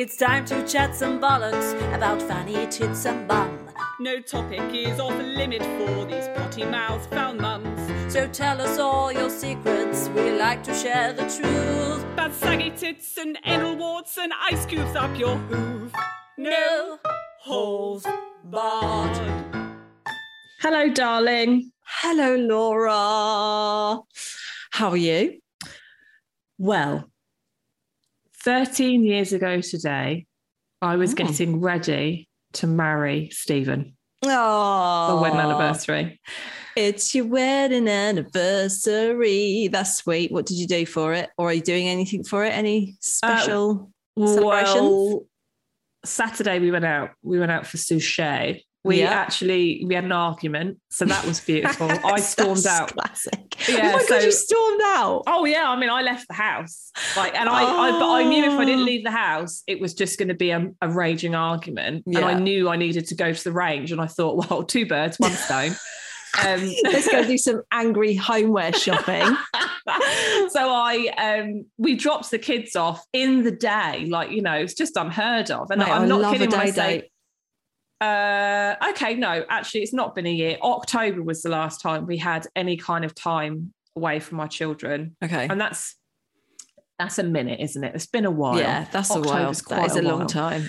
It's time to chat some bollocks about fanny tits and bum. No topic is off limit for these potty mouth foul mums. So tell us all your secrets, we like to share the truth. Bad saggy tits and anal warts and ice cubes up your hoof. No holes barred. Hello, darling. Hello, Laura. How are you? Well, 13 years ago today, I was hmm. getting ready to marry Stephen Oh, for wedding anniversary. It's your wedding anniversary. That's sweet. What did you do for it? Or are you doing anything for it? Any uh, special celebrations? Well, Saturday we went out. We went out for sushi. We Yeah. actually we had an argument, so that was beautiful. I stormed out. Classic. Yeah, oh my so- god, you stormed out. Oh yeah, I mean, I left the house, like, and I, I, but I knew if I Oh. didn't leave the house, it was just going to be a, a raging argument, and I knew I needed to go to the range, and I thought, well, two birds, one stone. Um, Let's go do some angry homeware shopping. so I, um, we dropped the kids off in the day, like you know, it's just unheard of, and Mate, I'm I not kidding when I say. Uh, okay, no, actually, it's not been a year. October was the last time we had any kind of time away from our children, Okay. and that's that's a minute, isn't it? It's been a while. Yeah, that's a while. October's That is quite a long time.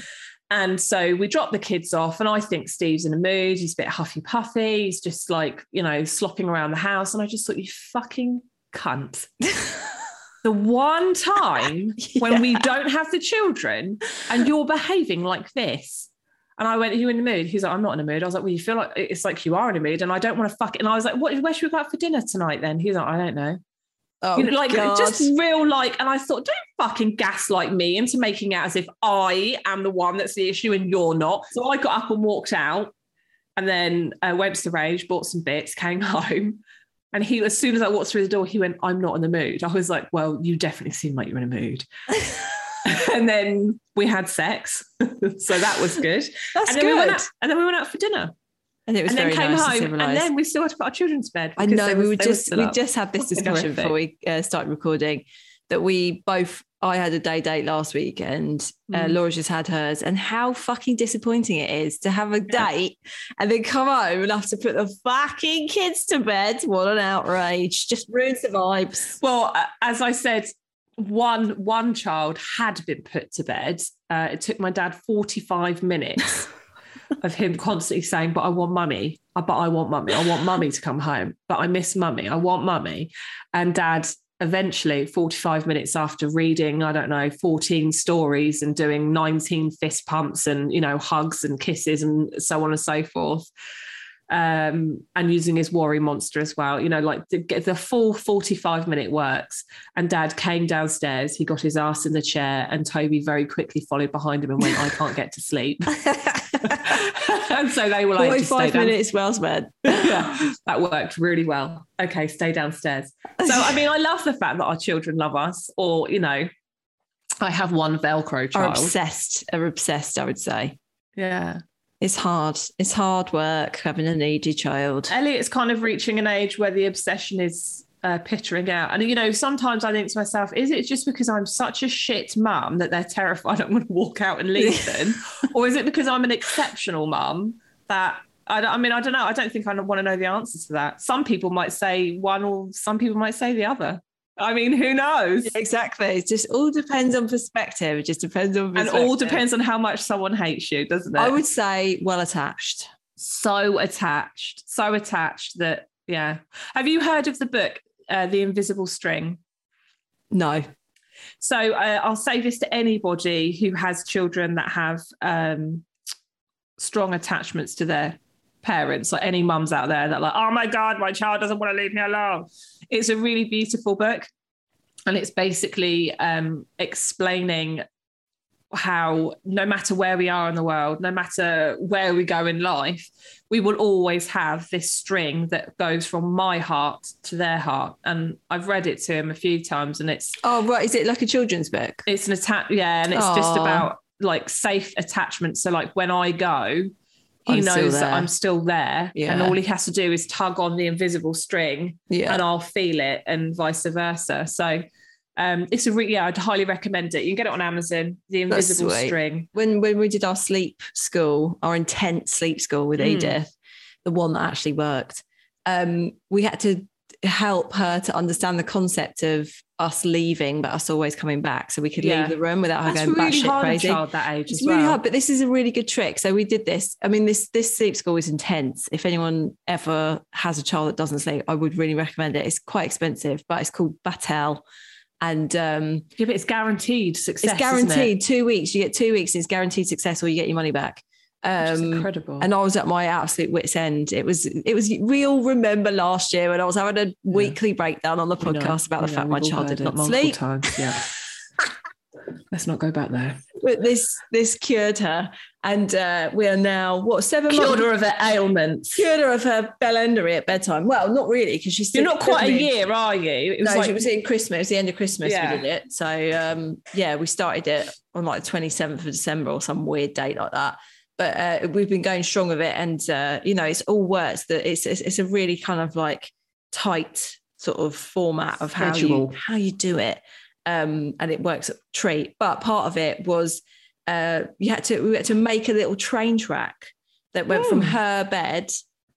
And so we dropped the kids off, and I think Steve's in a mood. He's a bit huffy puffy. He's just like, you know, slopping around the house. And I just thought, you fucking cunt. the one time when we don't have the children and you're behaving like this. And I went, Are you in the mood? He's like, I'm not in a mood. I was like, Well, you feel like it's like you are in a mood, and I don't want to fuck it. And I was like, What where should we go out for dinner tonight then? He's like, I don't know. Oh, You know, like God. just real like and i thought don't fucking gaslight me into making out as if i am the one that's the issue and you're not so i got up and walked out and then uh, went to the range bought some bits came home and he as soon as i walked through the door he went i'm not in the mood i was like well you definitely seem like you're in a mood and then we had sex so that was good That's and then we went good. out, and then we went out for dinner And it was and then very came nice and home and civilized. then we still had to put our children to bed I know they we just we up. just had this discussion before we uh, started recording that we both I had a day date last week and uh, Mm. Laura just had hers and how fucking disappointing it is to have a Yeah. date and then come home and have to put the fucking kids to bed. What an outrage! Just ruins the vibes. Well, as I said, one one child had been put to bed. Uh, it took my dad 45 minutes of him constantly saying, But I want mummy. Uh, But I want mummy. I want mummy to come home. But I miss mummy. I want mummy. And dad eventually 45 minutes after reading i don't know 14 stories and doing 19 fist pumps and you know hugs and kisses and so on and so forth um, and using his worry monster as well. You know, like the, the full 45 minute works. And dad came downstairs, he got his ass in the chair, and Toby very quickly followed behind him and went, I can't get to sleep. and so they were like, just stay Forty-five minutes, well man. yeah, that worked really well. Okay, stay downstairs. So, I mean, I love the fact that our children love us, or, you know, I have one Velcro child. Are obsessed. Are obsessed. I would say Yeah. It's hard. It's hard work having a needy child. Elliot's kind of reaching an age where the obsession is uh, pittering out. And, you know, sometimes I think to myself, is it just because I'm such a shit mum that they're terrified I'm going to walk out and leave them? or is it because I'm an exceptional mum that I, I mean, I don't know. I don't think I want to know the answer to that. Some people might say one or some people might say the other. I mean, who knows? Exactly. It just all depends on perspective. It just depends on and all depends on how much someone hates you, doesn't it? I would say well attached. so attached, so attached that yeah. Have you heard of the book, uh, The Invisible String? No. So uh, I'll say this to anybody who has children that have um, strong attachments to their parents, like any mums out there that are like, oh my God, my child doesn't want to leave me alone. It's a really beautiful book. And it's basically um, explaining how no matter where we are in the world, no matter where we go in life, we will always have this string that goes from my heart to their heart. And I've read it to him a few times and it's Oh, right. Is it like a children's book? it's an attack yeah and it's just about like safe attachment so like when i go he I'm knows that i'm still there and all he has to do is tug on the invisible string Yeah. and i'll feel it and vice versa. So um it's a re- yeah i'd highly recommend it. You can get it on amazon the invisible string. When when we did our sleep school, our intense sleep school with Mm. Edith, the one that actually worked, um, we had to help her to understand the concept of us leaving, but us always coming back, so we could Yeah. leave the room without her that's going really batshit crazy. child that age It's really hard, but this is a really good trick. So we did this. I mean, this this sleep school is intense. If anyone ever has a child that doesn't sleep, I would really recommend it. It's quite expensive, but it's called Battelle. And um, yeah but it's guaranteed success it's isn't it? guaranteed two weeks. You get two weeks, it's guaranteed success, or you get your money back. Um, incredible and I was at my absolute wits end. It was, it was. We all remember last year when I was having a weekly breakdown on the We know, podcast about the we fact my child did it not multiple sleep. times yeah let's not go back there But this, this cured her, and uh, we are now what seven cured months her of her ailments cured her of her bellendery at bedtime. Well, not really, because she's You're not quite a year, are you? It was no, like it was in Christmas. It was the end of Christmas Yeah. we did it. So um, yeah, we started it on like the 27th of December or some weird date like that. But uh, we've been going strong with it, and uh, you know, it's all works. That it's, it's it's a really kind of like tight sort of format of how Schedule. you how you do it, um, and it works a treat. But part of it was uh, you had to we had to make a little train track that went from Oh. her bed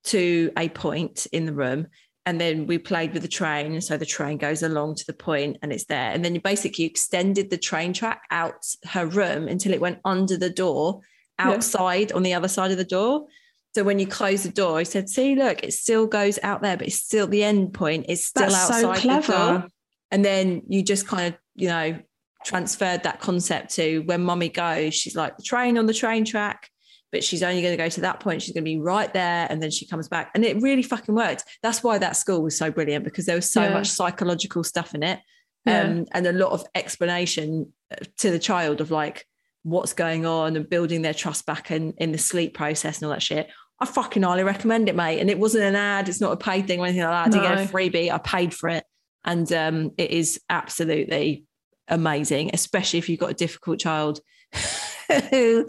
to a point in the room and then we played with the train so the train goes along to the point and it's there and then you basically extended the train track out her room until it went under the door Yeah. outside on the other side of the door so when you close the door he said see look it still goes out there but it's still the end point it's still That's so outside the door clever. and then you just kind of you know transferred that concept to when mummy goes she's like the train on the train track but she's only going to go to that point she's going to be right there and then she comes back and it really fucking worked that's why that school was so brilliant because there was so Yeah. much psychological stuff in it Yeah. um, and a lot of explanation uh, to the child of like what's going on and building their trust back in in the sleep process and all that shit I fucking highly recommend it, mate. And it wasn't an ad; it's not a paid thing or anything like that. I didn't get a freebie; I paid for it, and um, it is absolutely amazing, especially if you've got a difficult child who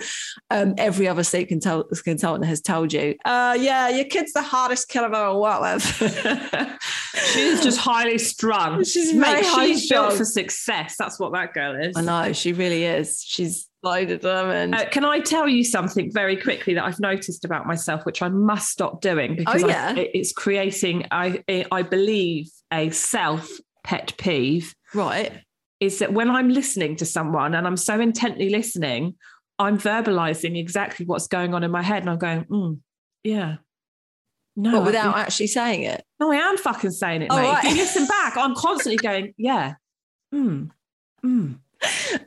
um, every other sleep consult- consultant has told you, uh, yeah, your kid's the hardest kid I've ever worked with. She's just highly strung. She's Mate, very she's built for success. That's what that girl is. I know, she really is. She's so determined. Uh, can I tell you something very quickly that I've noticed about myself, which I must stop doing because Oh, yeah? it- it's creating, I, I believe, a self pet peeve. right. Is that when I'm listening to someone and I'm so intently listening, I'm verbalizing exactly what's going on in my head, and I'm going, mm, yeah, no, But I- without actually saying it. No, I am fucking saying it, Oh, mate. right. If you listen back, I'm constantly going, yeah. Mm, mm.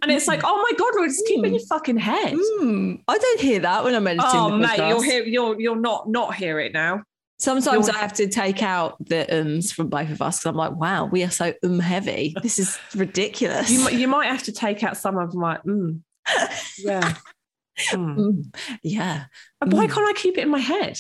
And it's like, oh my God, Roy, just keep it in your fucking head. Mm, I don't hear that when I'm editing. Oh the mate, you'll hear you'll you'll not not hear it now. Sometimes You're- I have to take out the ums from both of us because I'm like, wow, we are so um heavy. This is ridiculous. You you might have to take out some of my mm. Yeah. Mm. Mm, yeah, Why Mm. can't I keep it in my head?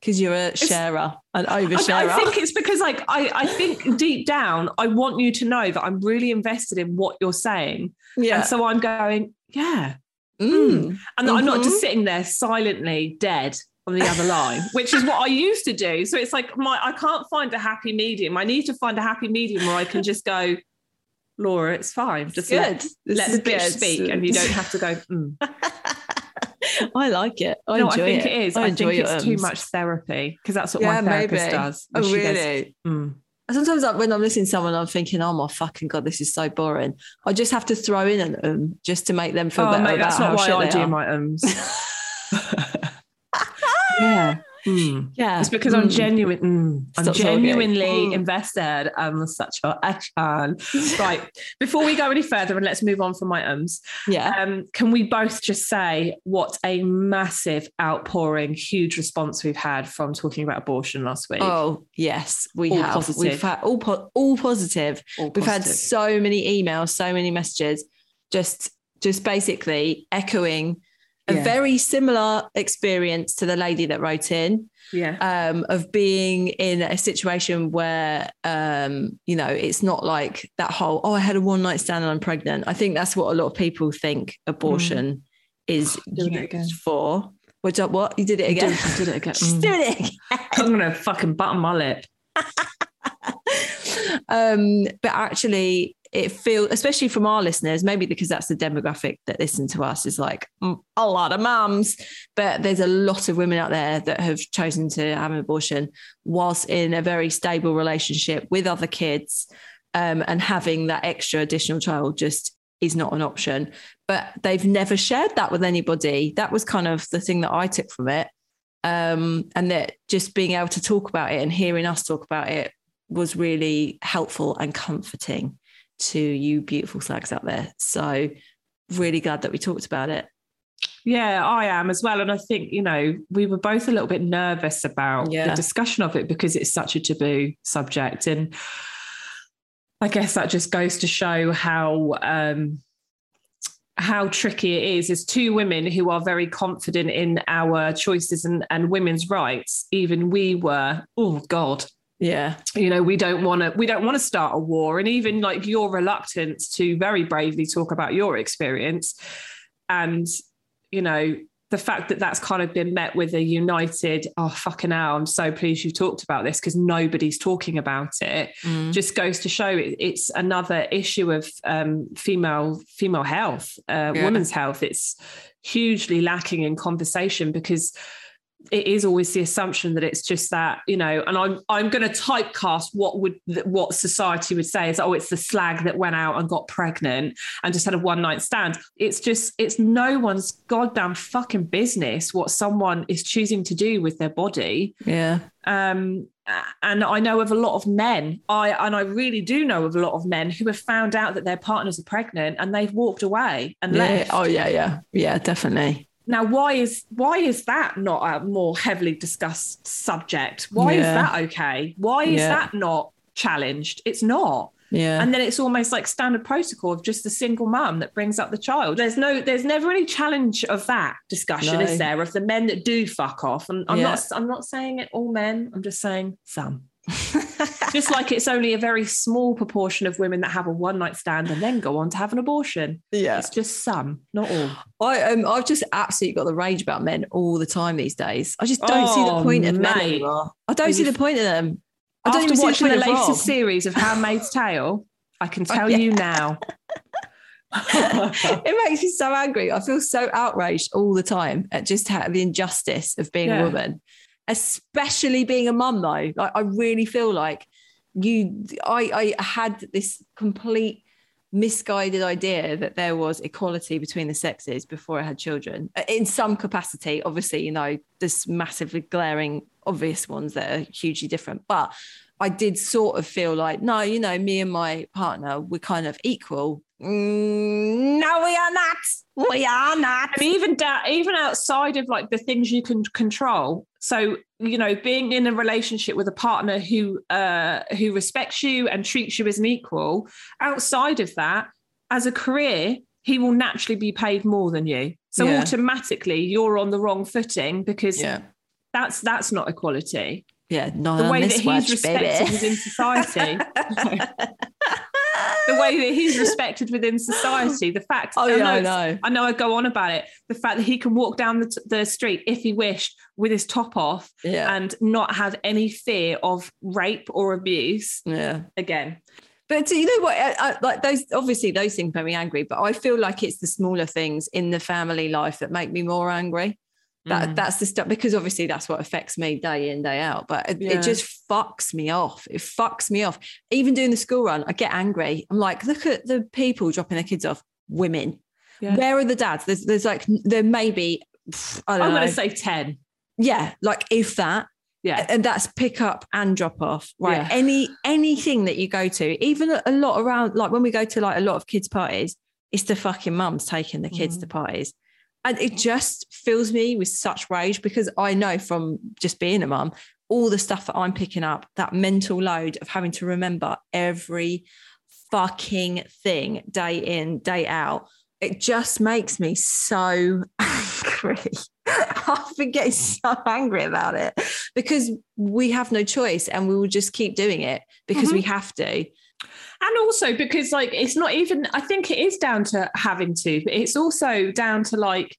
Because you're a sharer, an oversharer. I think it's because like I, I think deep down I want you to know that I'm really invested in what you're saying. yeah. And so I'm going, yeah. Mm. And that I'm not just sitting there silently dead on the other line, which is what I used to do. So it's like my I can't find a happy medium. I need to find a happy medium where I can just go, Laura, it's fine. Just let, good. Let is the bitch speak and you don't have to go, mm. I like it. I no, I think it. it is. I I, enjoy think it's too much therapy because that's what Yeah, my therapist maybe. does. Oh, she goes, really? "Mm." sometimes like, when I'm listening to someone, I'm thinking, oh my fucking god, this is so boring. I just have to throw in an um just to make them feel Oh, better mate, about that's how not why I do are. my ums. yeah. Hmm. Yeah, It's because I'm Mm. genuine. mm, I'm genuinely Mm. invested. I'm such a action. Right. Before we go any further, and let's move on from my ums. yeah. Um, can we both just say what a massive outpouring, huge response we've had from talking about abortion last week? Oh yes, we All have. positive. We've had all po- all positive. All We've had so many emails, so many messages, just just basically echoing a Yeah. very similar experience to the lady that wrote in yeah. um, of being in a situation where um, you know it's not like that whole oh I had a one night stand and I'm pregnant. I think that's what a lot of people think abortion is Doing it used for. What? What? You did it again? did- did it again. She's Mm. doing it again. I'm gonna fucking button my lip. um, but actually, it feels, especially from our listeners, maybe because that's the demographic that listen to us, is like mm, a lot of mums. But there's a lot of women out there that have chosen to have an abortion whilst in a very stable relationship with other kids, um, and having that extra additional child just is not an option. But they've never shared that with anybody. That was kind of the thing that I took from it. Um, and that just being able to talk about it and hearing us talk about it was really helpful and comforting to you beautiful slags out there. So really glad that we talked about it. Yeah, I am as well. And I think, you know, we were both a little bit nervous about Yeah. the discussion of it because it's such a taboo subject. And I guess that just goes to show how um how tricky it is as two women who are very confident in our choices and, and women's rights. Even we were, oh God, Yeah. you know we don't want to we don't want to start a war and even like your reluctance to very bravely talk about your experience and you know the fact that that's kind of been met with a united oh fucking hell i'm so pleased you talked about this because nobody's talking about it Mm. just goes to show it, it's another issue of um, female female health uh, Yeah. women's health it's hugely lacking in conversation because it is always the assumption that it's just that you know and i'm i'm going to typecast what would what society would say is oh it's the slag that went out and got pregnant and just had a one night stand it's just it's no one's goddamn fucking business what someone is choosing to do with their body Yeah. um and I know of a lot of men, I and I really do know of a lot of men who have found out that their partners are pregnant and they've walked away and Yeah. left. Oh yeah, yeah. Yeah, definitely. Now, why is why is that not a more heavily discussed subject? Why is that okay? Why is Yeah. that not challenged? It's not. Yeah. And then it's almost like standard protocol of just the single mum that brings up the child. There's no, there's never any challenge of that discussion, No. is there? Of the men that do fuck off. And I'm Yeah. not, I'm not saying it all men. I'm just saying some. just like it's only a very small proportion of women that have a one night stand and then go on to have an abortion. yeah. It's just some, not all. I um I've just absolutely got the rage about men all the time these days. I just don't see the Oh, point of men anymore. I don't Are see you- the point of them. I don't After even see watching the, the, point of latest Rob. series of Handmaid's Tale, I can Oh, tell yeah. you now. it makes me so angry. I feel so outraged all the time at just how, the injustice of being Yeah. a woman, especially being a mum. Though, like I really feel like you. I I had this complete misguided idea that there was equality between the sexes before I had children Uh, in some capacity. Obviously, you know, there's massively glaring, obvious ones that are hugely different, but. I did sort of feel like, no, you know, me and my partner, we're kind of equal. Mm, no, we are not. We are not. and even da- even outside of like the things you can control so you know being in a relationship with a partner who uh who respects you and treats you as an equal outside of that as a career he will naturally be paid more than you so Yeah. automatically you're on the wrong footing because Yeah. that's that's not equality Yeah. Not the way that he's watch, respected baby. within society the way that he's respected within society the fact Oh, I yeah, I know. I know I go on about it. The fact that he can walk down the, t- the street if he wished with his top off Yeah. and not have any fear of rape or abuse. yeah. Again, But you know what? I, I, like those, obviously, those things make me angry. But I feel like it's the smaller things in the family life that make me more angry. That Mm. that's the stuff because obviously that's what affects me day in day out. But it, Yeah. it just fucks me off. It fucks me off. Even doing the school run, I get angry. I'm like, look at the people dropping their kids off. Women. Yeah. Where are the dads? There's there's like there may be. I don't I'm going to say 10. yeah, like if that, Yeah. and that's pick up and drop off right Yeah. any anything that you go to even a- lot around like when we go to like a lot of kids parties it's the fucking mums taking the kids to Mm. parties and it just fills me with such rage because i know from just being a mum all the stuff that i'm picking up that mental load of having to remember every fucking thing day in day out it just makes me so angry. I've been getting so angry about it because we have no choice and we will just keep doing it because mm-hmm. we have to. And also because like it's not even I think it is down to having to, but it's also down to like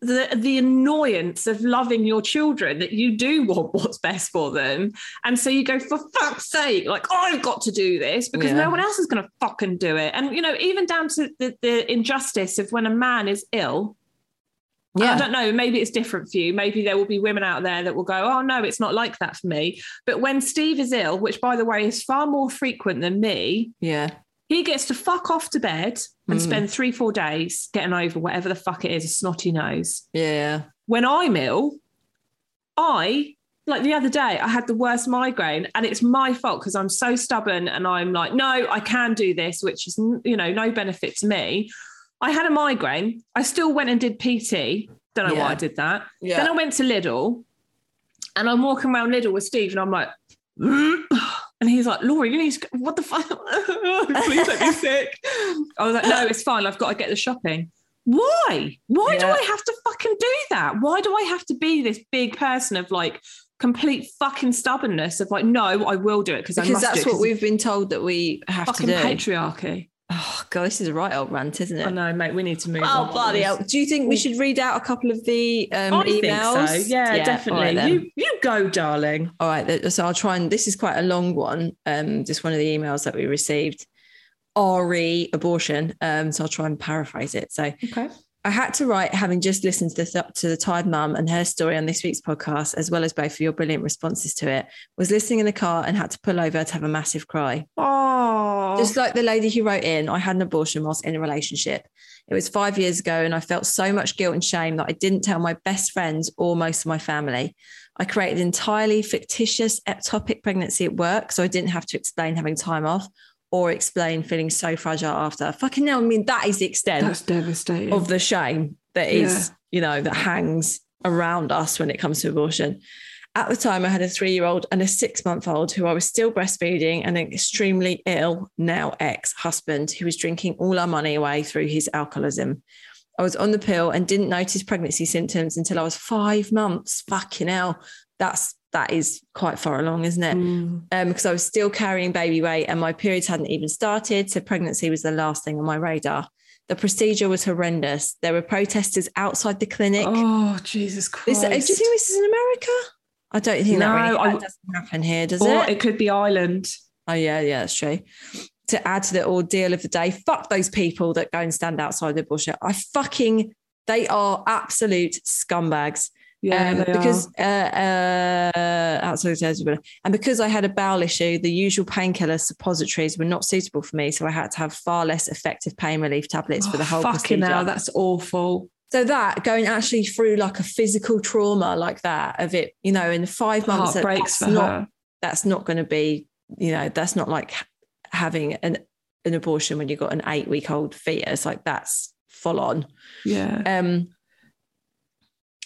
the the annoyance of loving your children that you do want what's best for them. And so you go, for fuck's sake, like I've got to do this because Yeah. no one else is gonna fucking do it. And you know, even down to the, the injustice of when a man is ill. I don't know. Maybe it's different for you. Maybe there will be women out there that will go, oh, no, it's not like that for me. But when Steve is ill, which by the way is far more frequent than me, Yeah. he gets to fuck off to bed and Mm. spend three, four days getting over whatever the fuck it is, a snotty nose. Yeah. When I'm ill, I, like the other day, I had the worst migraine and it's my fault because I'm so stubborn and I'm like, no, I can do this, which is, you know, no benefit to me. I had a migraine. I still went and did PT. Don't know why I did that. Yeah. Then I went to Lidl and I'm walking around Lidl with Steve and I'm like, "Mm." and he's like, Laura, you need to, go- what the fuck? Please don't be sick. I was like, no, it's fine. I've got to get the shopping. Why? Why do I have to fucking do that? Why do I have to be this big person of like complete fucking stubbornness of like, no, I will do it because I Because must do that's what we've been told that we have fucking to do. patriarchy. Oh god, this is a right old rant, isn't it? I know, mate. We need to move Oh on. bloody hell! Do you think we should read out a couple of the um, I think emails? so. Yeah, right definitely. then. you you go, darling. All right, so I'll try and this is quite a long one. Um, just one of the emails that we received. Re abortion. Um, so I'll try and paraphrase it. So Okay. I had to write, having just listened to the, to the Tired Mum and her story on this week's podcast, as well as both of your brilliant responses to it, was listening in the car and had to pull over to have a massive cry. Oh, Just like the lady who wrote in, I had an abortion whilst in a relationship. It was five years ago, and I felt so much guilt and shame that I didn't tell my best friends or most of my family. I created an entirely fictitious ectopic pregnancy at work, so I didn't have to explain having time off or explain feeling so fragile after. Fucking hell, I mean, that is the extent that's devastating. of the shame that is, you know, that hangs around us when it comes to abortion. At the time, I had a three year old and a six month old who I was still breastfeeding and an extremely ill, now ex husband who was drinking all our money away through his alcoholism. I was on the pill and didn't notice pregnancy symptoms until I was five months. Fucking hell. That's that is quite far along, isn't it? Mm. um, because I was still carrying baby weight and my periods hadn't even started. So pregnancy was the last thing on my radar. The procedure was horrendous. There were protesters outside the clinic. Oh, Jesus Christ. uh, do you think this is in America? I don't think that, No, really, I- that doesn't happen here, does or it? it could be Ireland. Oh yeah, yeah, that's true. To add to the ordeal of the day, fuck those people that go and stand outside the bullshit. I fucking, they are absolute scumbags. Yeah, Um, because uh, uh, outside the and because I had a bowel issue, the usual painkiller suppositories were not suitable for me, so I had to have far less effective pain relief tablets for the whole Oh, fucking procedure. hell, that's awful. So that going actually through like a physical trauma like that of it, you know, in five months, that- Heartbreaks that's for not her. that's not going to be, you know, that's not like having an an abortion when you've got an eight week old fetus. Like that's full on. Yeah. Um,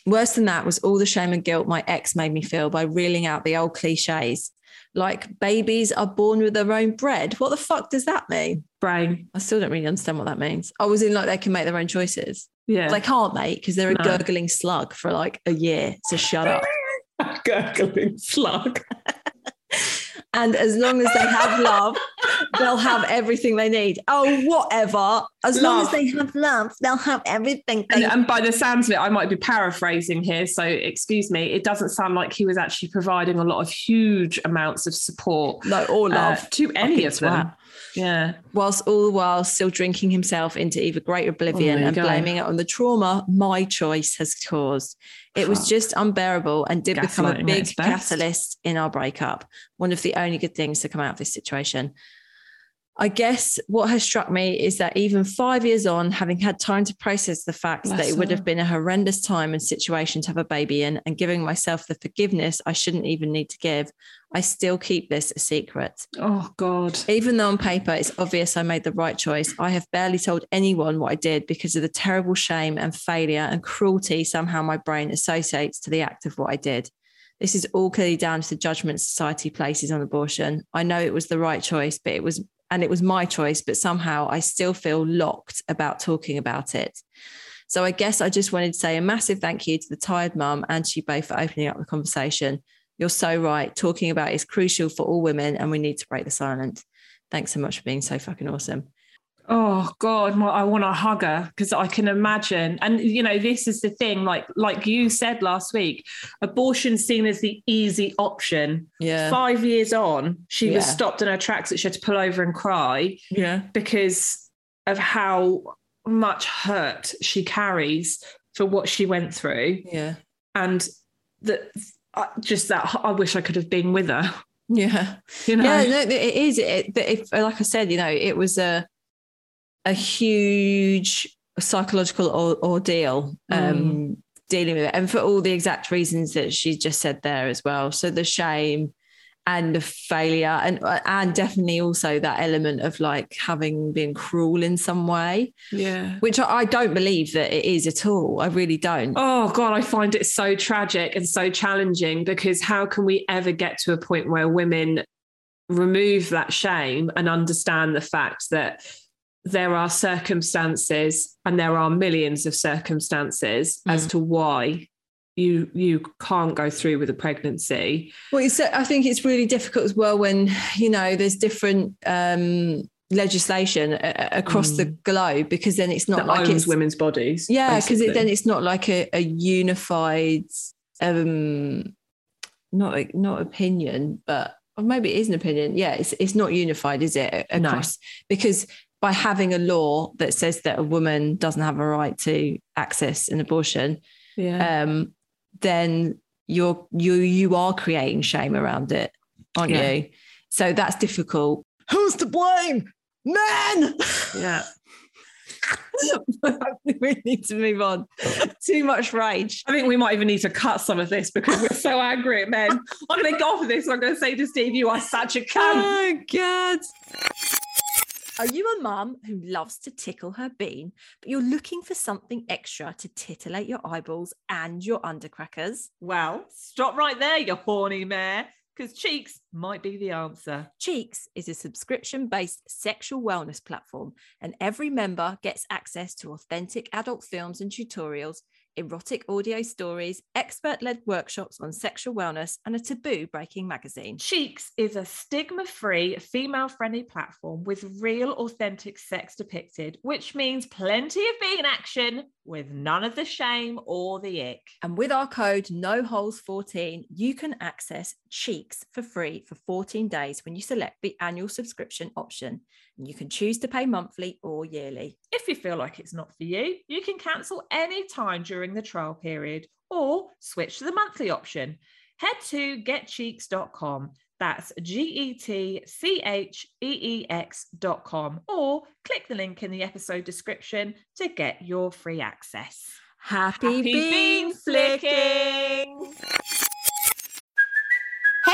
worse than that was all the shame and guilt my ex made me feel by reeling out the old cliches. Like babies are born with their own bread. What the fuck does that mean? Brain. I still don't really understand what that means. I was in like they can make their own choices. Yeah. They can't, mate, because they're a No. gurgling slug for like a year. So shut up. gurgling slug. And as long as they have love, they'll have everything they need. Oh, whatever. As long as they have love, they'll have everything And, they and by the sounds of it, I might be paraphrasing here. So excuse me. It doesn't sound like he was actually providing a lot of huge amounts of support no or uh, love. to any of them. Yeah. whilst all the while still drinking himself into either great oblivion Oh, and go. blaming it on the trauma my choice has caused. It was just unbearable and did become a big catalyst in our breakup. One of the only good things to come out of this situation. I guess what has struck me is that even five years on, having had time to process the fact that it would have been a horrendous time and situation to have a baby in, and giving myself the forgiveness I shouldn't even need to give, I still keep this a secret. Oh God. Even though on paper it's obvious I made the right choice, I have barely told anyone what I did because of the terrible shame and failure and cruelty somehow my brain associates to the act of what I did. This is all clearly down to the judgment society places on abortion. I know it was the right choice, but it was, and it was my choice, but somehow I still feel locked about talking about it. So I guess I just wanted to say a massive thank you to the tired mum and to you both for opening up the conversation. You're so right. Talking about is crucial for all women, and we need to break the silence. Thanks so much for being so fucking awesome. Oh God, I want to hug her because I can imagine. And you know, this is the thing. Like, like you said last week, abortion seen as the easy option. Yeah. Five years on, she was stopped in her tracks that she had to pull over and cry Yeah. because of how much hurt she carries for what she went through, Yeah. and that just that I wish I could have been with her. Yeah. You know, Yeah, no, it is. It, but if, like I said, you know, it was a a huge psychological ordeal um, dealing with it, and for all the exact reasons that she just said there as well. So the shame and the failure, and and definitely also that element of like having been cruel in some way, yeah. which I don't believe that it is at all. I really don't. Oh God, I find it so tragic and so challenging because how can we ever get to a point where women remove that shame and understand the fact that there are circumstances and there are millions of circumstances as to why you you can't go through with a pregnancy. Well, I think it's really difficult as well when you know there's different um, legislation a- a- across the globe because then it's not that like owns it's women's bodies. yeah because it, then it's not like a, a unified um not not opinion but or maybe it is an opinion yeah it's it's not unified is it a- No. because by having a law that says that a woman doesn't have a right to access an abortion yeah. um, then you're you you are creating shame around it, aren't Yeah. you? So that's difficult. Who's to blame? Men. yeah. we need to move on. Too much rage. I think we might even need to cut some of this because we're so angry at men. I'm going to go for this. I'm going to say to Steve, "You are such a cunt." Oh God. Are you a mum who loves to tickle her bean, but you're looking for something extra to titillate your eyeballs and your undercrackers? Well, stop right there, you horny mare, because CHEEX might be the answer. CHEEX is a subscription based sexual wellness platform, and every member gets access to authentic adult films and tutorials, erotic audio stories, expert led workshops on sexual wellness, and a taboo breaking magazine. CHEEX is a stigma free, female friendly platform with real, authentic sex depicted, which means plenty of being action with none of the shame or the ick. And with our code NOHOLES14, you can access CHEEX for free for 14 days when you select the annual subscription option. You can choose to pay monthly or yearly. If you feel like it's not for you, you can cancel any time during the trial period or switch to the monthly option. Head to getcheex.com. That's G E T C H E E X.com or click the link in the episode description to get your free access. Happy, Happy bean flicking!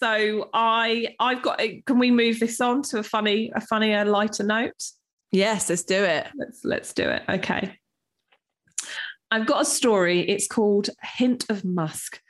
So I I've got can we move this on to a funny a funnier lighter note? Yes, let's do it. Let's let's do it. Okay. I've got a story. It's called Hint of Musk.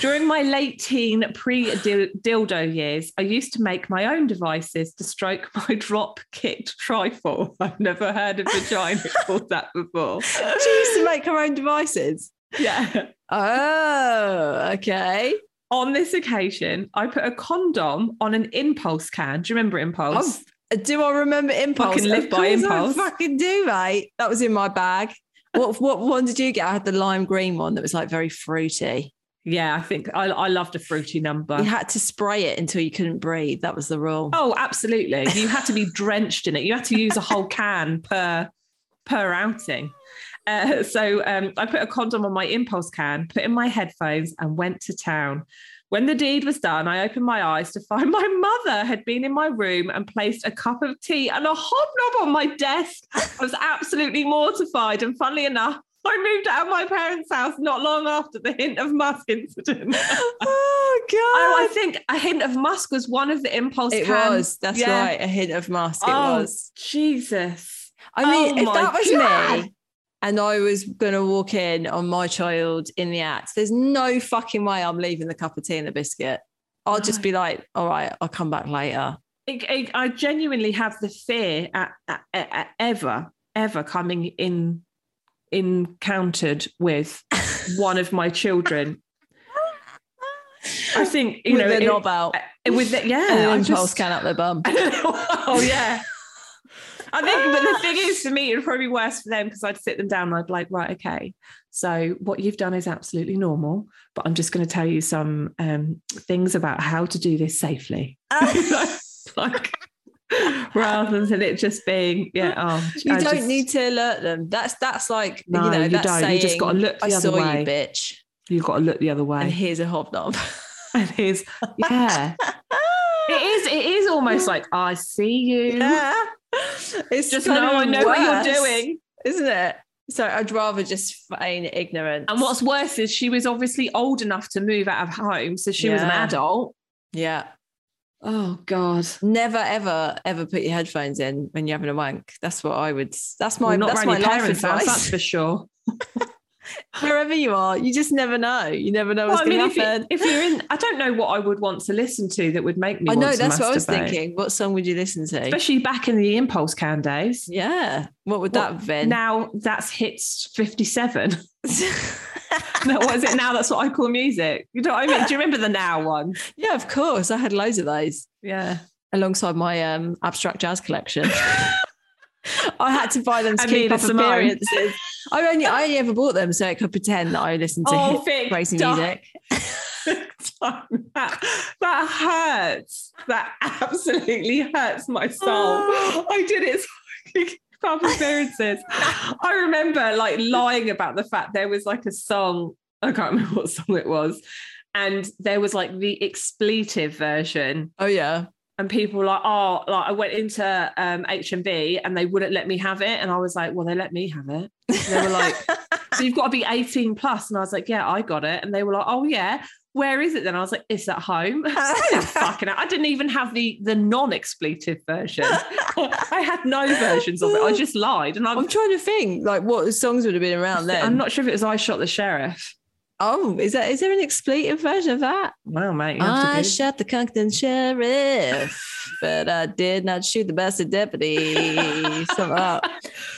During my late teen pre dildo years, I used to make my own devices to stroke my drop kicked trifle. I've never heard of vagina called that before. She used to make her own devices. Yeah. Oh, okay. On this occasion, I put a condom on an impulse can. Do you remember impulse? Oh, do I remember impulse? Fucking live Of by course I impulse. fucking do, mate. That was in my bag. What what one did you get? I had the lime green one that was like very fruity. Yeah, I think I, I loved a fruity number. You had to spray it until you couldn't breathe. That was the rule. Oh, absolutely. You had to be drenched in it. You had to use a whole can per per outing. Uh, so um, I put a condom on my impulse can, put in my headphones, and went to town. When the deed was done, I opened my eyes to find my mother had been in my room and placed a cup of tea and a hobnob on my desk. I was absolutely mortified. And funnily enough, I moved out of my parents' house not long after the hint of Musk incident. Oh god. Oh, I think a hint of musk was one of the impulse. it cans. was. That's Yeah. right. A hint of musk. It oh, was. Jesus. I mean, Oh if that was God. me and I was going to walk in on my child in the act, there's no fucking way I'm leaving the cup of tea and the biscuit. I'll just be like, all right, I'll come back later. I, I- I genuinely have the fear at, at, at- ever, ever coming in encountered with one of my children. I think you With know the it- knob out uh, with the, yeah, an impulse just- can up their bum. oh yeah. I think, but the thing is, for me, it would probably be worse for them because I'd sit them down and I'd be like, right, okay. So what you've done is absolutely normal, but I'm just going to tell you some um, things about how to do this safely. like, rather than it just being, yeah, oh, You I don't just- need to alert them. That's that's like No, you know you that's don't. saying You just gotta look the I other saw way." you, bitch, You've got to look the other way and here's a hobnob. And here's, yeah, it is. It is almost like I see you. yeah, it's Just no know of I know what you're doing. isn't it? So I'd rather just feign ignorance. And what's worse is she was obviously old enough to move out of home, so she was an adult. yeah, Oh God! never ever ever put your headphones in when you're having a wank. That's what I would. That's my Well, not that's my life house, advice. that's for sure. Wherever you are, you just never know. You never know what's mean, going if, to happen. if you're in, I don't know what I would want to listen to that would make me. I know that's what I was thinking. What song would you listen to? especially back in the impulse can days. yeah, what would What- that have been? Now that's hits fifty-seven. no, what is it now? That's what I call music. You know what I mean? Do you remember the now one? yeah, of course. I had loads of those. Yeah. alongside my um, abstract jazz collection. I had to buy them to And keep up appearances. I only I only ever bought them so I could pretend that I listened to Oh, crazy stop. music. that, that hurts. That absolutely hurts my soul. Oh. I did it so appearances. I remember like lying about the fact there was like a song. I can't remember what song it was. And there was like the expletive version. Oh yeah. And people were like, oh, like I went into um, HMV and they wouldn't let me have it. And I was like, well, they let me have it. They were like, so you've got to be 18 plus. And I was like, yeah, I got it. And they were like, oh, yeah. Where is it then? I was like, it's at home. Oh, fucking. I didn't even have the the non-expletive version. I had no versions of it. I just lied. And I'm, I'm trying to think like what songs would have been around then. I'm not sure if it was I shot the sheriff. Oh, is that is there an expletive version of that? Well, mate, you have I shot the Conklin sheriff, but I did not shoot the bastard deputy. Something like.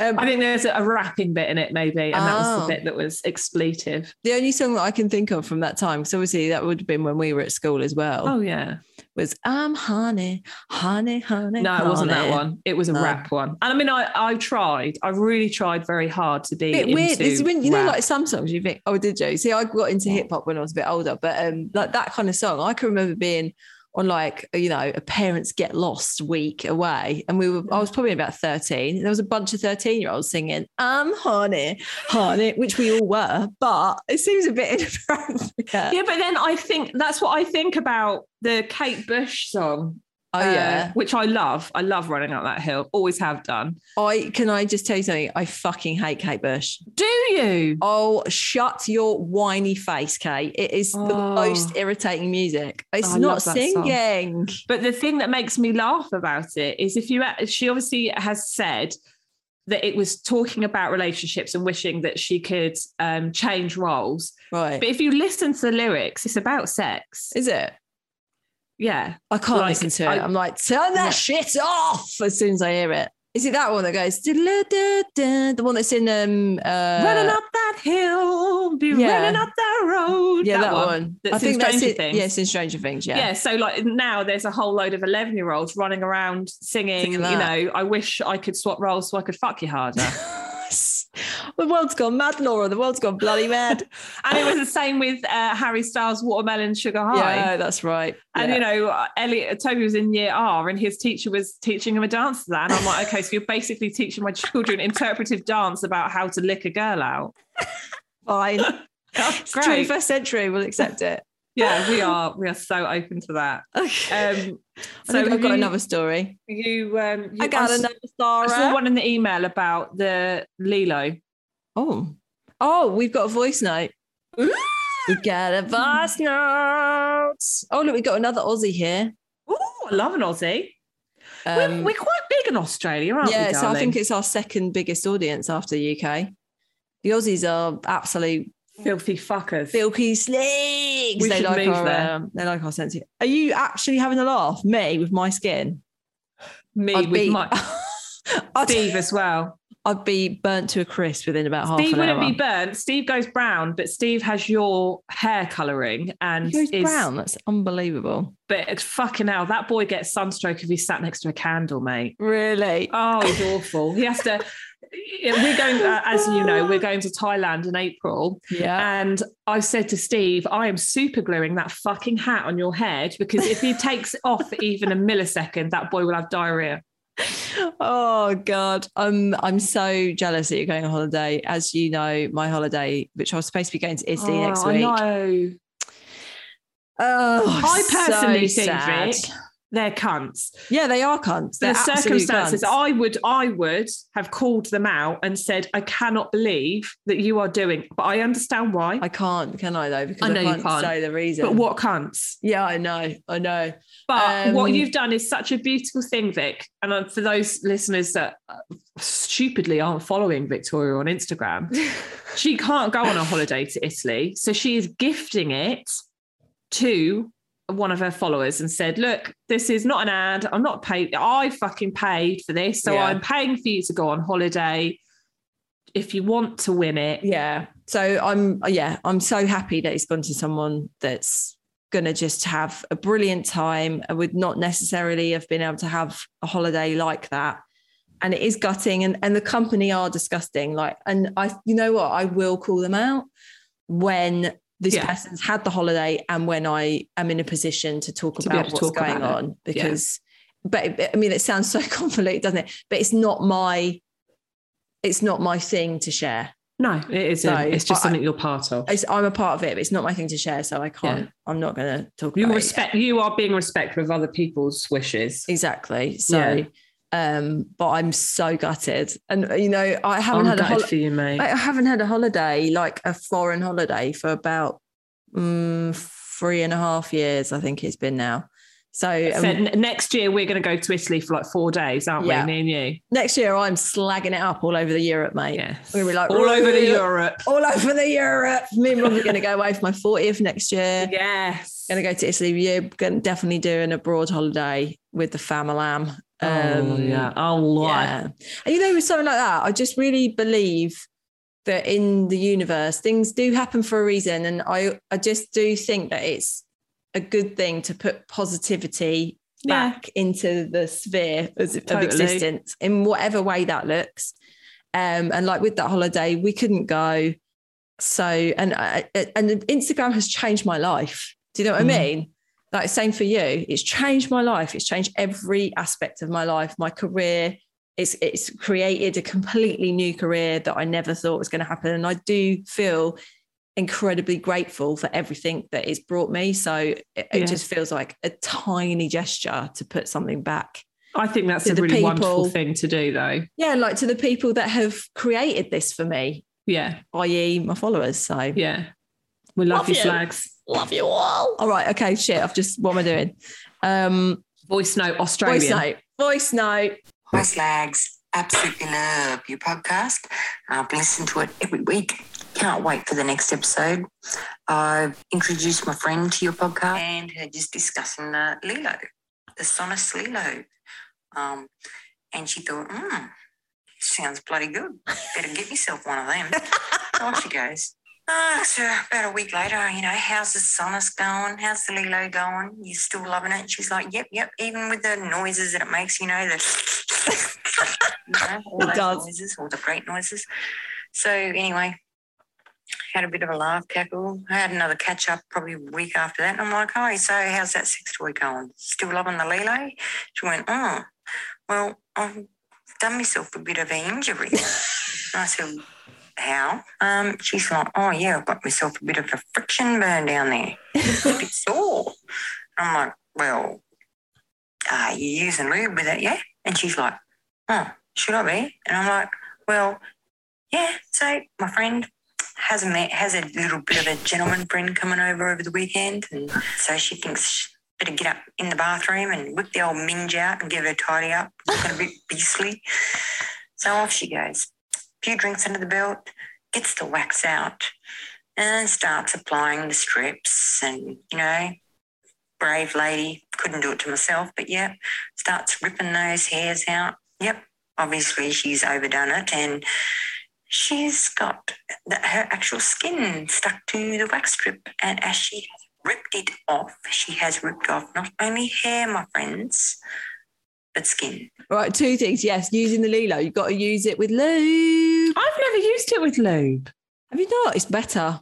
Um, I think there's a, a rapping bit in it, maybe, and that was Oh. the bit that was expletive. the only song that I can think of from that time, because obviously that would have been when we were at school as well, Oh yeah, was "I'm honey, honey, honey." no, it wasn't that one. It was a No. rap one. And I mean, I I tried. I really tried very hard to be bit weird. It's when you know, like some songs you think, oh, did you? See, I got into hip hop when I was a bit older, but um, like that kind of song, I can remember being on like you know a parents get lost week away, and we were. I was probably about thirteen. There was a bunch of thirteen year olds singing "I'm honey, honey," which we all were, but it seems a bit inappropriate. Yeah, but then I think that's what I think about the Kate Bush song. Oh uh, yeah. which I love. I love running up that hill. Always have done. I can I just tell you something? I fucking hate Kate Bush. Do you? Oh, shut your whiny face, Kate. It is the Oh. most irritating music. It's I not that song. singing. But the thing that makes me laugh about it is if you, she obviously has said that it was talking about relationships and wishing that she could um, change roles. Right. But if you listen to the lyrics, it's about sex. Is it? Yeah. I can't Like, listen to it. I- I'm like, turn that shit off as soon as I hear it. Is it that one that goes the one that's in um uh, running up that hill, be yeah. running up that road. Yeah, that, one. That's I think in that's Stranger it. Things. Yeah, it's in Stranger Things. Yeah. Yeah. so like now there's a whole load of 11 year olds running around singing, Singing you know, I wish I could swap roles so I could fuck you harder. the world's gone mad, Laura. The world's gone bloody mad. and it was the same with uh, Harry Styles' Watermelon Sugar High. yeah, that's right. And Yeah. you know, Elliot Toby was in year R, and his teacher was teaching him a dance to that. And I'm like, okay, so you're basically teaching my children interpretive dance about how to lick a girl out. fine. It's great. 21st century. We'll accept it. Yeah, we are. We are so open to that. Okay. Um, I so think I've got another story. You, um, you I got s- another I saw story. one in the email about the Lilo. Oh, oh, we've got a voice note. We got a voice note. Oh, look, We've got another Aussie here. Oh, I love an Aussie. Um, we're, we're quite big in Australia, aren't yeah, we, Yeah, so I think it's our second biggest audience after the UK. The Aussies are absolute filthy fuckers. filthy slicks. They like our, um, they like our sense. of- Are you actually having a laugh? Me with my skin. Me I'd with be, my Steve as well. I'd be burnt to a crisp within about half Steve an wouldn't hour. be burnt. Steve goes brown, but Steve has your hair colouring and He goes is brown. That's unbelievable. But it's fucking hell, that boy gets sunstroke if he sat next to a candle, mate. Really? Oh, he's awful. He has to. We're going, uh, as you know, we're going to Thailand in April. Yeah. And I said to Steve, I am super gluing that fucking hat on your head because if he takes it off for even a millisecond, that boy will have diarrhea. Oh God, I'm I'm so jealous that you're going on holiday. As you know, my holiday, which I was supposed to be going to Italy Oh, next week. know. Oh, I personally so think, sad. They're cunts. Yeah, they are cunts. the They're absolute circumstances cunts. i would i would have called them out and said i cannot believe that you are doing but i understand why I can't, can I though? Because I I, know you can't, can't. say the reason. but what cunts Yeah, I know. I know. but what Um, you've done is such a beautiful thing vic and uh, for those listeners that uh, stupidly aren't following victoria on instagram she can't go on a holiday to italy so she is gifting it to one of her followers and said, Look, this is not an ad. I'm not paid. I fucking paid for this. So Yeah. I'm paying for you to go on holiday. If you want to win it, Yeah. So I'm yeah, I'm so happy that it's gone to someone that's gonna just have a brilliant time and would not necessarily have been able to have a holiday like that. And it is gutting and, and the company are disgusting. Like, and I you know what, I will call them out when this Yeah. person's had the holiday and when I am in a position to talk To about to what's talk going about on. Because but I mean it sounds so convoluted, doesn't it? But it's not my it's not my thing to share. no, it isn't. No, it's just I- something you're part of. It's, I'm a part of it, but it's not my thing to share, so I can't. I'm not going to talk You about respect. You are being respectful of other people's wishes. Exactly. So, Yeah. Um, but I'm so gutted, and you know, I haven't I'm had a holiday. for you, mate. I haven't had a holiday like a foreign holiday for about mm, three and a half years. I think it's been now. So, so um, next year we're going to go to Italy for like four days, aren't Yeah. we? Me and you. next year I'm slagging it up all over the Europe, mate. Yes. We're gonna be like, all over the Europe. All over the Europe. Me and Rob are going to go away for my 40th next year. Yes. Going to go to Italy. You're going definitely doing a broad holiday with the famalam. Oh yeah. Oh yeah. And you know, with something like that, I just really believe that in the universe, things do happen for a reason. And I, I just do think that it's a good thing to put positivity Yeah. back into the sphere of, of Totally. existence in whatever way that looks. Um, and like with that holiday, we couldn't go. So, and I, and Instagram has changed my life. Do you know what Mm. I mean? Like same for you. It's changed my life. It's changed every aspect of my life, my career. It's it's created a completely new career that I never thought was going to happen. And I do feel incredibly grateful for everything that it's brought me. So it, it Yeah. just feels like a tiny gesture to put something back. I think that's a really wonderful thing to do, though. Yeah, like to the people that have created this for me, Yeah. i.e., my followers. So Yeah. We love, Love you, you. slags. Love you all. All right, okay, shit. I've just what am I doing? Um, Voice note Australia. voice note, voice note. Hi, Slags. Absolutely love your podcast. I've been listening to it every week. Can't wait for the next episode. I've introduced my friend to your podcast and uh, just discussing the Lelo, the Sonus Lelo. Um, and she thought, hmm, sounds bloody good. Better get yourself one of them. Off she goes. Ah, so about a week later, you know, how's the Sonus going? How's the Lelo going? You still loving it? She's like, yep, yep. Even with the noises that it makes, you know, the you know, all It does. noises, all the great noises. So anyway, had a bit of a laugh, cackle. I had another catch up probably a week after that. And I'm like, oh, so how's that sex toy going? Still loving the Lelo? She went, oh, well, I've done myself a bit of an injury. I said, how? Um, she's like, oh yeah, I've got myself a bit of a friction burn down there. It's a bit sore. I'm like, well, uh, you're using lube with it, yeah? And she's like, oh, should I be? And I'm like, well, yeah. So my friend has a has a little bit of a gentleman friend coming over over the weekend, and so she thinks she better get up in the bathroom and whip the old minge out and give her a tidy up, looking a bit beastly. So off she goes. A few drinks under the belt, gets the wax out, and starts applying the strips, and you know, brave lady couldn't do it to myself, but yeah, starts ripping those hairs out. Yep, obviously she's overdone it, and she's got the, her actual skin stuck to the wax strip. And as she ripped it off, she has ripped off not only hair, my friends, but skin. Right, two things. Yes, using the Lelo, you've got to use it with lube. I've never used it with lube. Have you not? It's better.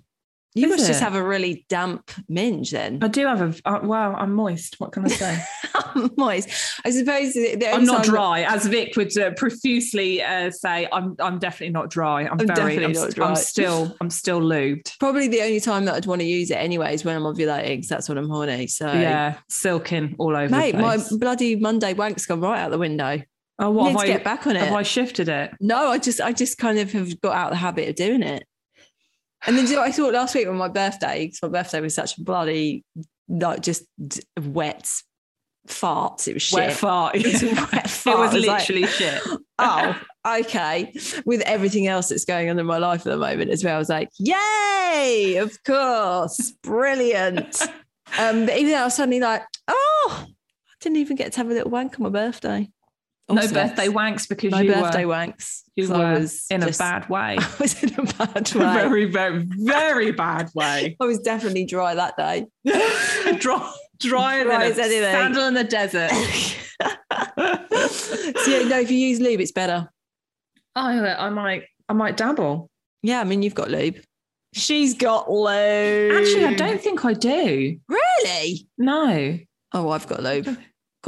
You Is must just have a really damp minge then. I do have a. Uh, well, I'm moist. What can I say? Moist. I suppose I'm not dry, as Vic would uh, profusely uh, say. I'm. I'm definitely not dry. I'm, I'm very. definitely I'm, not dry. I'm still. I'm still lubed. Probably the only time that I'd want to use it anyway is when I'm ovulating, because that's when I'm horny. So, Yeah, silking all over. mate, my bloody Monday wank's gone right out the window. oh, what Need have to I, get back on it. Have I shifted it? No, I just, I just kind of have got out of the habit of doing it. And then you know I thought last week on my birthday, because my birthday was such a bloody, like, just wet farts. It was shit. Wet fart. It was wet fart. It was I was like, literally shit. oh, okay. With everything else that's going on in my life at the moment as well, I was like, yay, of course, brilliant. um, but even though I was suddenly like, oh, I didn't even get to have a little wank on my birthday. No Also, birthday wanks because No you birthday were, wanks. you 'cause I was in just- a bad way. I was in a bad way. very, very, very bad way. I was definitely dry that day. dry, drier Dry than a anything. sandal in the desert. so yeah, no, if you use lube, it's better. Oh, I might, I might dabble. Yeah, I mean, you've got lube. She's got lube. Actually, I don't think I do. Really? No, Oh, I've got lube.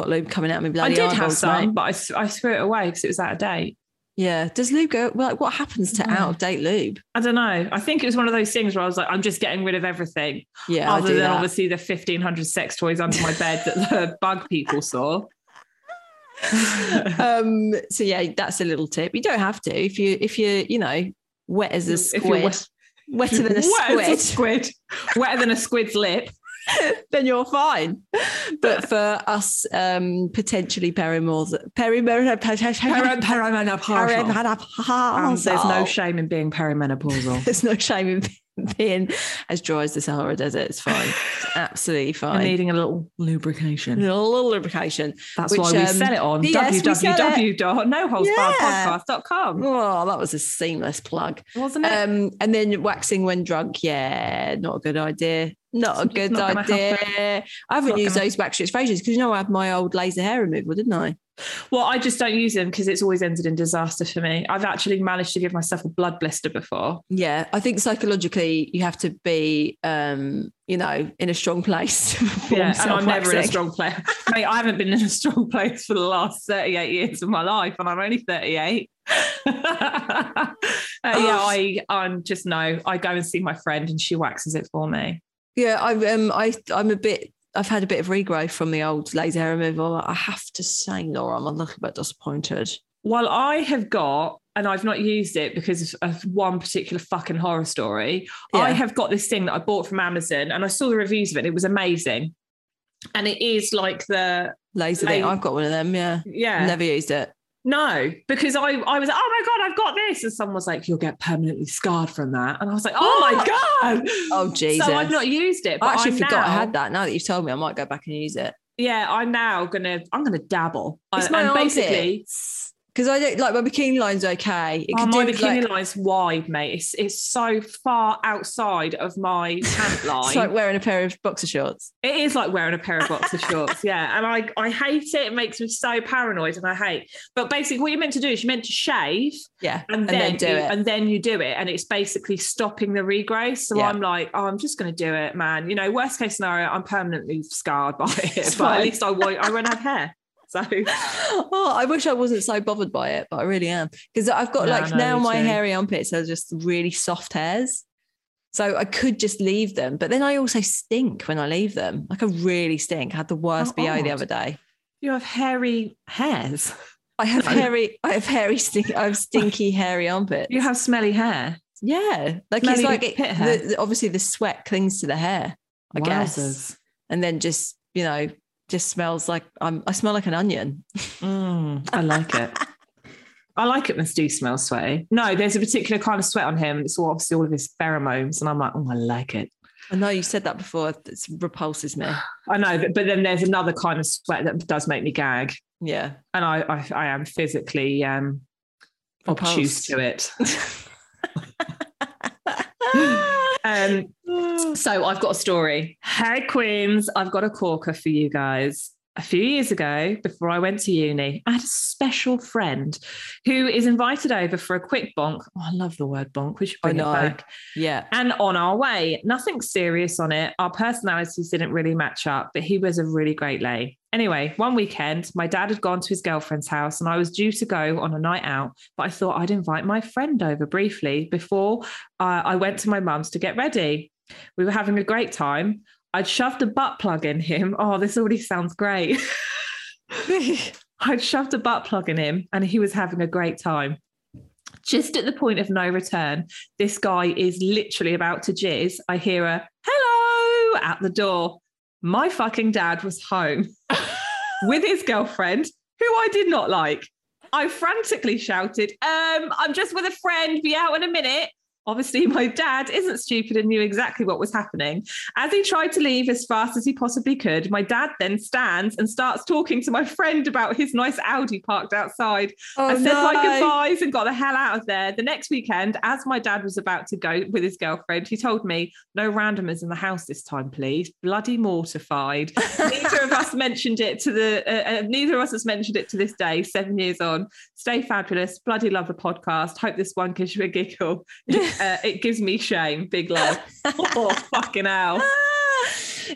Got lube coming out of me I did have some, mate. but I threw it away because it was out of date. Yeah. Does lube go? Well, like, what happens to out of date lube? I don't know. I think it was one of those things where I was like, I'm just getting rid of everything, Yeah, I other than that. obviously the 1500 sex toys under my bed that the bug people saw. um. So yeah, that's a little tip. You don't have to if you if you you know wet as a squid, wet- wetter than a Wet as squid, squid. Wetter than a squid's lip. then you're fine. But for us, um, potentially perimors, perimor, Um, there's no perimenopausal. shame in being perimenopausal. There's no shame in being as dry as the Sahara Desert. It's fine. It's absolutely and fine. needing a little lubrication. a little lubrication. That's Which, why we um, sell it on yes, we sell it. www.noholesbarredpodcast.com. Oh, that was a seamless plug. Wasn't it? Um, and then waxing when drunk, yeah, not a good idea. Not a good not idea. I haven't used gonna- those wax strips for ages because you know I had my old laser hair removal, didn't I? well, I just don't use them because it's always ended in disaster for me. I've actually managed to give myself a blood blister before. Yeah, I think psychologically you have to be, um, you know, in a strong place. Yeah, and I'm never in a strong place. Mate, I haven't been in a strong place for the last 38 years of my life, and I'm only 38. uh, yeah, I I'm just no. I go and see my friend, and she waxes it for me. Yeah, I um, I I'm a bit. I've had a bit of regrowth from the old laser hair removal. I have to say, Laura, I'm a little bit disappointed. Well, I have got, and I've not used it because of, of one particular fucking horror story. I have got this thing that I bought from Amazon, and I saw the reviews of it. It was amazing, and it is like the Laser thing. I've got one of them. Yeah, yeah. never used it. No, because I, I was oh my God, I've got this. And someone was like, you'll get permanently scarred from that. And I was like, oh my God. Oh Jesus! So I've not used it. But I actually I'm forgot I had that. Now that you've told me, I might go back and use it. Yeah, I'm now gonna, I'm gonna dabble. It's and my and basically. Because I don't like my bikini line's okay. It Oh, my do, bikini like- line's wide, mate. It's it's so far outside of my pant line. It's like wearing a pair of boxer shorts. it is like wearing a pair of boxer shorts, yeah. And I I hate it. It makes me so paranoid, and I hate. But basically, what you're meant to do is you're meant to shave, Yeah, and, then, do you, it. and then you do it, and it's basically stopping the regrowth. So Yeah. I'm like, oh, I'm just going to do it, man. You know, worst case scenario, I'm permanently scarred by it, It's but at least I won't. I won't have hair. So oh, I wish I wasn't so bothered by it, but I really am. Because I've got No, like no, now my too. hairy armpits are just really soft hairs. So I could just leave them, but then I also stink when I leave them. Like I really stink. I had the worst How BO the other day. you have hairy hairs. I have hairy, I have hairy, stink, I have stinky, hairy armpits. You have smelly hair. yeah, like Smelly it's like it, the, the- obviously the sweat clings to the hair, I guess, and then just you know just smells like I'm. I smell like an onion. Mm, I like it. I like it when Stu smells sweaty. No, there's a particular kind of sweat on him. It's all, obviously all of his pheromones, and I'm like, oh, I like it. I know you said that before. It repulses me. I know, but, but then there's another kind of sweat that does make me gag, Yeah. and I I, I am physically um, obtuse to it. um, so I've got a story. Hey, Queens, I've got a corker for you guys. A few years ago, before I went to uni, I had a special friend who is invited over for a quick bonk. Oh, I love the word bonk. We should I bring it know. back. Yeah. And on our way, nothing serious on it. Our personalities didn't really match up, but he was a really great lay. Anyway, one weekend, my dad had gone to his girlfriend's house and I was due to go on a night out, but I thought I'd invite my friend over briefly before uh, I went to my mum's to get ready. We were having a great time. I'd shoved a butt plug in him. Oh, this already sounds great. I'd shoved a butt plug in him and he was having a great time. Just at the point of no return, this guy is literally about to jizz. I hear a hello at the door. My fucking dad was home with his girlfriend, who I did not like. I frantically shouted, um, I'm just with a friend, be out in a minute. Obviously, my dad isn't stupid and knew exactly what was happening. As he tried to leave as fast as he possibly could, my dad then stands and starts talking to my friend about his nice Audi parked outside. Oh, I said my no. goodbyes and got the hell out of there. The next weekend, as my dad was about to go with his girlfriend, he told me, No randomers in the house this time, please. Bloody mortified. neither of us mentioned it to the, uh, uh, neither of us has mentioned it to this day, seven years on. Stay fabulous. Bloody love the podcast. Hope this one gives you a giggle. uh, it gives me shame. Big love. oh, fucking hell.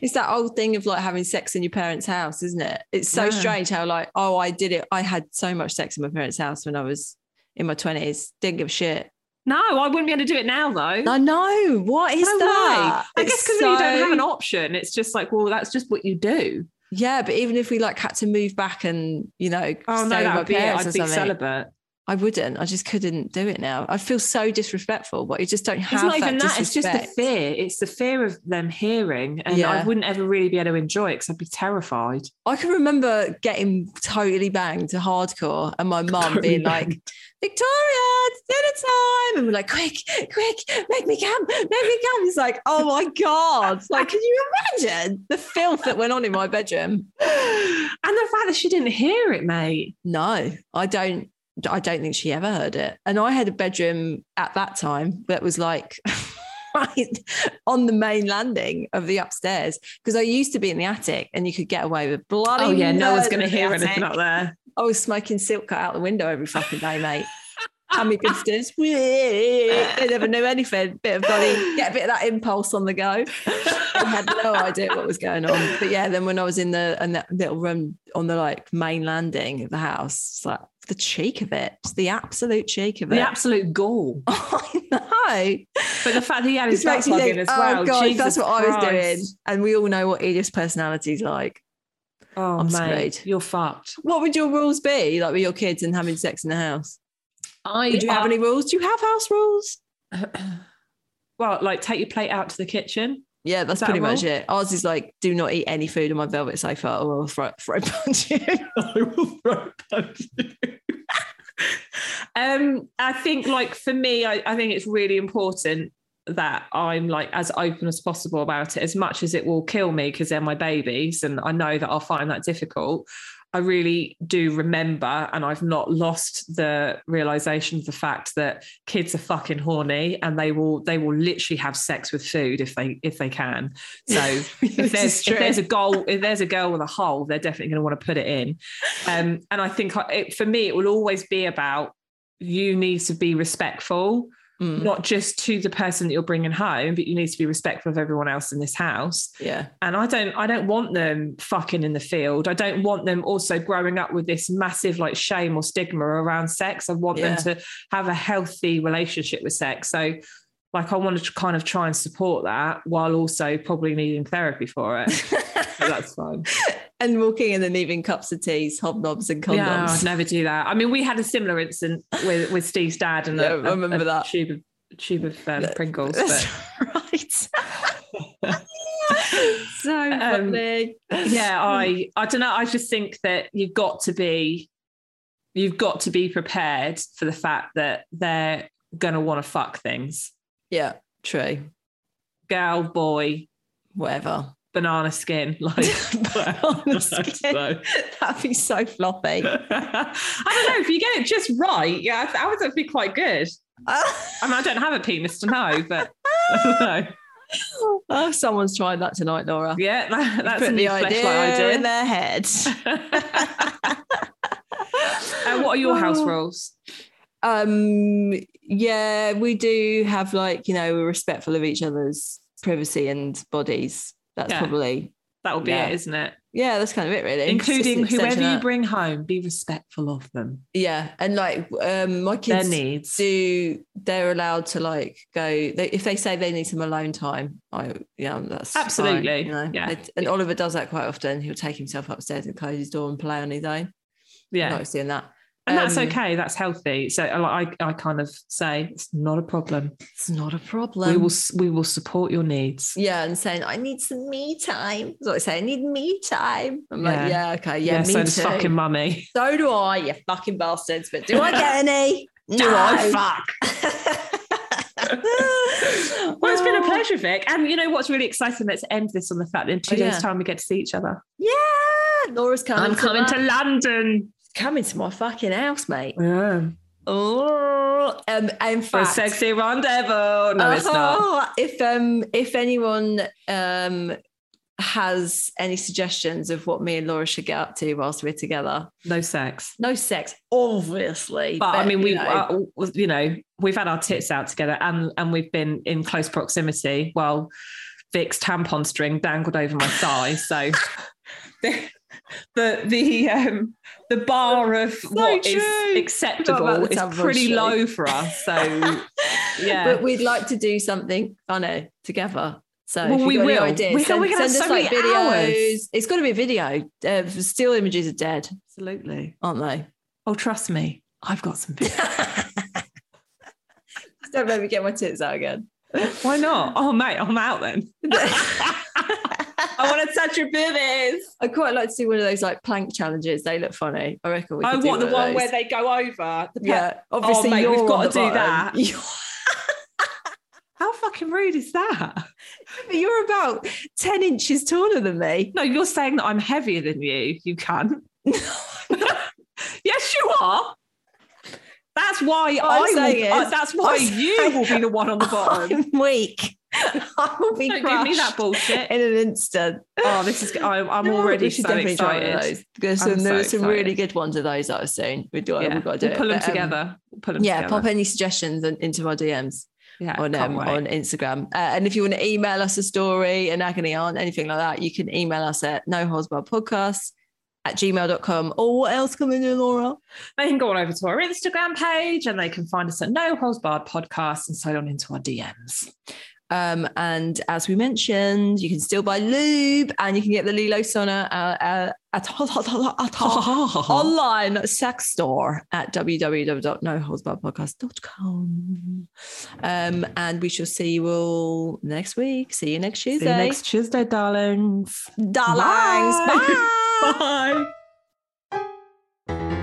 It's that old thing of like having sex in your parents' house, isn't it? It's so Yeah. strange how like, oh, I did it. I had so much sex in my parents' house when I was in my twenties. Didn't give a shit. No, I wouldn't be able to do it now, though. I know. What is No that? way. I guess It's because you don't have an option. It's just like, well, that's just what you do. Yeah, but even if we like had to move back and you know Oh no, that'd be it. I'd be something, celibate. I wouldn't. I just couldn't do it now. I feel so disrespectful, but you just don't have It's not that even that. It's just the fear. It's the fear of them hearing, and Yeah. I wouldn't ever really be able to enjoy it because I'd be terrified. I can remember getting totally banged to hardcore and my mum being like, Victoria, it's dinner time. And we're like, quick, quick, make me come, make me come. It's like, oh my God. Like, can you imagine the filth that went on in my bedroom? and the fact that she didn't hear it, mate. No, I don't. I don't think she ever heard it. And I had a bedroom at that time that was like right on the main landing of the upstairs because I used to be in the attic and you could get away with bloody. Oh yeah, no one's going to hear anything up there. I was smoking silk cut out the window every fucking day, mate. Hammy bifters. They never knew anything. Bit of bloody, get a bit of that impulse on the go. I had no idea what was going on. But yeah, then when I was in the in that little room on the like main landing of the house, it's like the cheek of it, the absolute cheek of it. The absolute gall. I know. But the fact that he had his back butt makes you plug in as oh well. Oh God, Jesus that's what I was doing. And we all know what Edith's personality's like. Oh I'm mate, screwed. you're fucked. What would your rules be, like with your kids and having sex in the house? I Would you have any rules? Do you have house rules? well, like take your plate out to the kitchen. Yeah, that's that pretty much it. Ours is like, do not eat any food on my velvet sofa or I'll throw, throw punch you. I will throw punch you. Um, I think like for me, I, I think it's really important that I'm like as open as possible about it, as much as it will kill me because they're my babies, and I know that I'll find that difficult. I really do remember, and I've not lost the realization of the fact that kids are fucking horny, and they will they will literally have sex with food if they if they can. So if there's if there's a goal, if there's a girl with a hole, they're definitely going to want to put it in. Um, and I think it, for me, it will always be about you need to be respectful Mm, not just to the person that you're bringing home, but you need to be respectful of everyone else in this house. yeah. And I don't, I don't want them fucking in the field. I don't want them also growing up with this massive like shame or stigma around sex. I want Yeah. them to have a healthy relationship with sex. So, like, I wanted to kind of try and support that while also probably needing therapy for it. that's fine. and walking in and leaving cups of teas, hobnobs, and condoms. Yeah, I'd never do that. I mean, we had a similar incident with with Steve's dad and Yeah, a, I remember a, that. tube of tube of um, Pringles. That's But right. so Um, funny. yeah, I I don't know. I just think that you've got to be you've got to be prepared for the fact that they're gonna want to fuck things. yeah, true. Girl, boy, Whatever. Banana skin, like Banana skin. So- That'd be so floppy. I don't know if you get it just right. Yeah, I, would think it'd be quite good. I mean, I don't have a penis to know, but know. oh, someone's tried that tonight, Laura. Yeah, that, that's a Put new the idea idea. in their head. Uh, what are your house rules? Um, yeah, we do have like, you know, we're respectful of each other's privacy and bodies. That's Yeah. probably That will be Yeah. it, isn't it? yeah, that's kind of it really. It's just an Including whoever you bring home, be respectful of them, Yeah. And like um my their kids needs. do they're allowed to like go they, if they say they need some alone time i yeah that's fine, Absolutely, you know? yeah. And oliver does that quite often he'll take himself upstairs and close his door and play on his own Yeah. yeah likes doing that and that's Um, okay. That's healthy. So I, I, I kind of say it's not a problem. it's not a problem we will, we will support your needs. yeah and saying i need some me time that's what i say i need me time i'm like Yeah. yeah okay yeah, me so too fucking mummy. so do i you fucking bastards but do i get any Do I No. fuck? Well, it's been a Oh. pleasure, Vic. And you know what's really exciting? Let's end this on the fact that in two Oh, days' yeah. time we get to see each other. yeah laura's coming I'm coming to London. Coming to my fucking house mate Yeah. Oh, um, in For a sexy rendezvous. No, it's not. Oh, If um, if anyone um has any suggestions of what me and Laura should get up to whilst we're together, No sex. no sex, obviously. But, I mean, you we, know, uh, you know, we've had our tits out together, and and we've been in close proximity. While Vic's tampon string dangled over my thigh, so the the um the bar of what is true. About acceptable is pretty string. low for us. So yeah. but we'd like to do something funny together. So Well, we will. ideas, We can- send, we can have send us so like many videos. hours. It's got to be a video. Uh, still images are dead, Absolutely. aren't they? Oh, trust me, I've got some. Don't let me get my tits out again. Why not? Oh, mate, I'm out then. I want to touch your boobies. I quite like to do one of those like plank challenges. They look funny. I reckon we I want the one where they go over. The Yeah, obviously mate, you're we've got to do bottom. that. How fucking rude is that? you're about ten inches taller than me. No, you're saying that I'm heavier than you. You can't. yes, you are. That's why I'm I will, uh, that's why you will be the one on the bottom. I'm weak. I will be Don't give me that bullshit. in an instant. Oh, this is. I, I'm No, already we so excited. those. There's I'm some, there so were some really good ones of those that I've seen. We've got, Yeah, we've got to do we'll it. pull them But, um, together. We'll pull them yeah, together. pop any suggestions into our DMs yeah, on um, on Instagram. Uh, and if you want to email us a story, an agony aunt, anything like that, you can email us at no podcast at gmail.com. Or what else can we do, Laura? They can go on over to our Instagram page and they can find us at No Barred Podcast and slide on into our DMs. Um, and as we mentioned, you can still buy lube and you can get the Lelo Sona uh, uh, at, online sex store at www.noholesbarredpodcast.com. Um, and we shall see you all next week. See you next See Tuesday. you next Tuesday, darlings. Darlings. Bye. Bye. Bye.